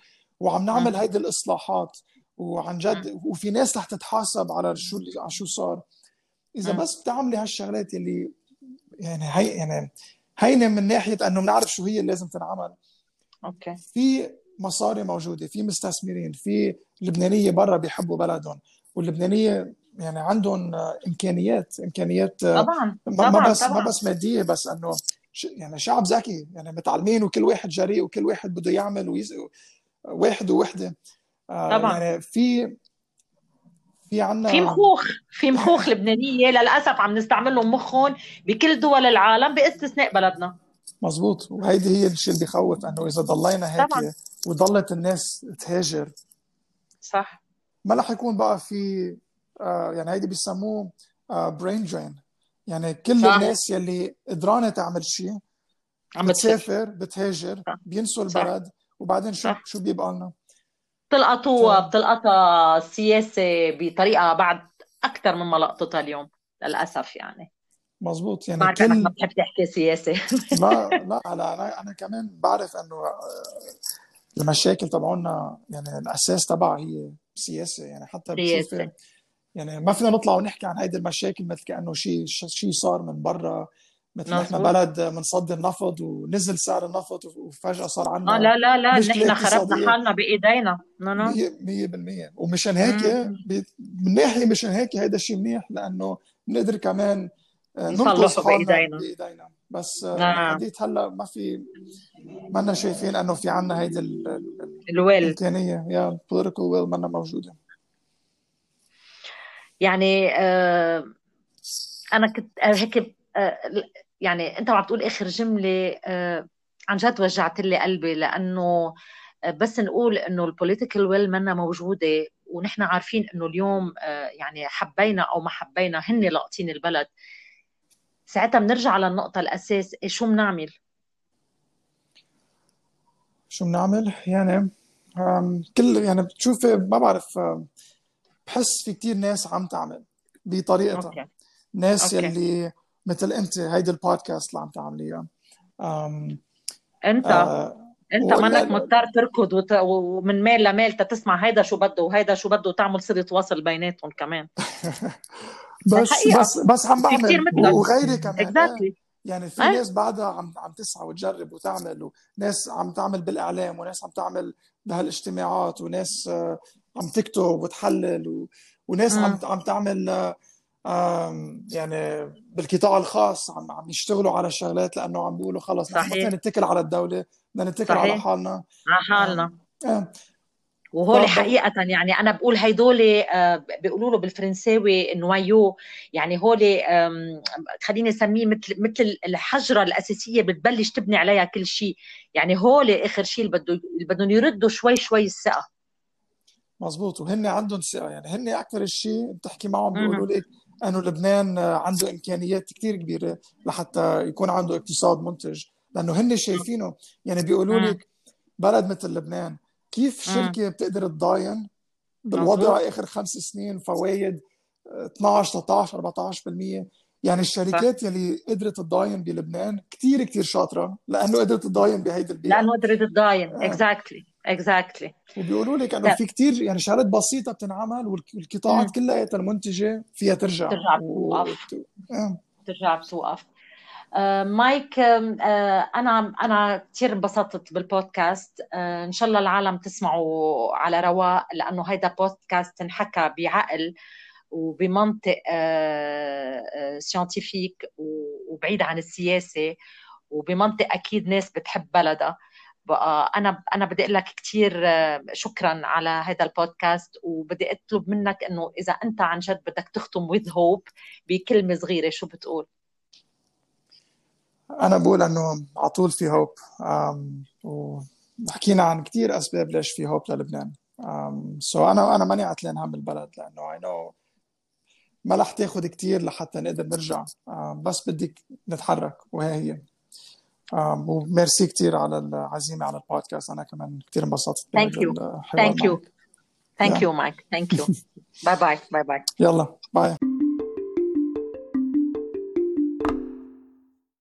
وعم نعمل هيدي الإصلاحات وعن جد وفي ناس رح تتحاسب على شو على شو صار. إذا بس بتعملي هالشغلات اللي يعني هي يعني هينة من ناحية إنه بنعرف شو هي اللي لازم تنعمل. Okay. في مصاري موجودة في مستثمرين في لبنانية برا بيحبوا بلدهم واللبنانية يعني عندهم إمكانيات إمكانيات طبعا ما طبعا بس طبعا. ما بس مادية بس إنه يعني شعب ذكي يعني متعلمين وكل واحد جريء وكل واحد بده يعمل ويز... واحد ووحدة آه، طبعا يعني في في عنا في مخوخ في مخوخ لبنانية للأسف عم نستعملهم مخهم بكل دول العالم باستثناء بلدنا مزبوط وهيدي هي الشيء اللي بخوف إنه إذا ضلينا هيك طبعا. وضلت الناس تهاجر. صح. ما رح يكون بقى في آه يعني هيدي بيسموه برين آه درين يعني كل صح. الناس يلي قدرانة تعمل شيء عم بتسافر بتهاجر بينسوا البلد وبعدين شو صح. شو بيبقى لنا؟ بتلقطوها. بتلقطها السياسة بطريقة بعد أكثر مما لقطتها اليوم للأسف يعني. مزبوط يعني بعرف كل... انك ما بتحب تحكي سياسة. *laughs* لا لا أنا أنا كمان بعرف إنه آه، المشاكل تبعونا يعني الأساس تبعها هي سياسة يعني حتى بتشوفي يعني ما فينا نطلع ونحكي عن هيدي المشاكل مثل كأنه شيء شيء صار من برا مثل إحنا بلد بنصدر النفط ونزل سعر النفط وفجأة صار عندنا آه لا لا لا نحن خربنا حالنا بإيدينا. 100% ومشان هيك من ناحية مشان هيك هيدا الشيء منيح لأنه بنقدر كمان آه، ننقذ حالنا بإيدينا. بس آه، نعم. حديث هلا ما في ما لنا شايفين إنه في عنا هيدي ال will. الإمكانية. يا political will ما موجودة. يعني آه أنا كنت هيك آه يعني أنت عم تقول آخر جملة آه عن جد وجعت لي قلبي لأنه بس نقول إنه ال political will منا موجودة ونحن عارفين إنه اليوم يعني حبينا أو ما حبينا هن لاقطين البلد. ساعتها بنرجع للنقطه الأساس شو بنعمل شو بنعمل يعني كل يعني بتشوفي ما بعرف بحس في كتير ناس عم تعمل بطريقتها. Okay. ناس أوكي. يلي مثل أنت هيدي البودكاست اللي عم تعمليها. أنت؟ آه أنت منك مضطر تركض وت... ومن ميل لميل تسمع هيدا شو بده وهيدا شو بده وتعمل صله وصل بيناتهم كمان. *laughs* بس بس بس عم بعمل وغيري كمان exactly. يعني في ناس بعدها عم عم تسعى وتجرب وتعمل وناس عم تعمل بالإعلام وناس عم تعمل بهالاجتماعات وناس آه، عم تكتب وتحلل و... وناس عم عم تعمل يعني بالقطاع الخاص عم عم يشتغلوا على الشغلات لأنه عم بيقولوا خلص نحن بدنا نتكل على الدولة بدنا نتكل. على حالنا. على حالنا. آه. وهول حقيقة يعني أنا بقول هيدول آه، بيقولوا له بالفرنساوي نوايو يعني هول خليني أسميه مثل مثل الحجرة الأساسية بتبلش تبني عليها كل شيء. يعني هول آخر شيء اللي بده بدهم يردوا شوي شوي الثقة. مزبوط وهن عندهم ثقة. يعني هن أكثر شيء بتحكي معهم بيقولوا لك إنه لبنان عنده إمكانيات كثير كبيرة لحتى يكون عنده اقتصاد منتج. لأنه هن شايفينه. يعني بيقولوا لك بلد مثل لبنان كيف شركة بتقدر تضاين بالوضع آخر خمس سنين فوائد 12 13 14% يعني الشركات يلي قدرت تضاين بلبنان كثير كثير شاطرة لأنه قدرت تضاين بهيدي البيئة. لأنه قدرت تضاين. Exactly آه. Exactly وبيقولوا لك إنه في كثير يعني شغلات بسيطة بتنعمل والقطاعات كلها المنتجة فيها ترجع ترجع بتوقف. و... آه. ترجع بتوقف. مايك آه أنا أنا كثير انبسطت بالبودكاست. آه إن شاء الله العالم تسمعوا على رواق لأنه هيدا بودكاست انحكى بعقل وبمنطق scientifique آه، آه، وبعيد عن السياسة وبمنطق أكيد ناس بتحب بلدها. بقى أنا أنا بدي أقول لك كثير آه، شكرا على هذا البودكاست. وبدي أطلب منك إنه إذا أنت عن جد بدك تختم with hope بكلمة صغيرة شو بتقول؟ أنا بقول إنه على طول في hope وحكينا عن كثير أسباب ليش في hope للبنان. so so أنا أنا ماني عتلان هم البلد لأنه I know ما رح تاخذ كثير لحتى نقدر نرجع. بس بدك نتحرك وهي هي. وميرسي كثير على العزيمه على البودكاست. أنا كمان كثير انبسطت thank you thank you ثانك يو مايك ثانك يو باي باي باي باي يلا. باي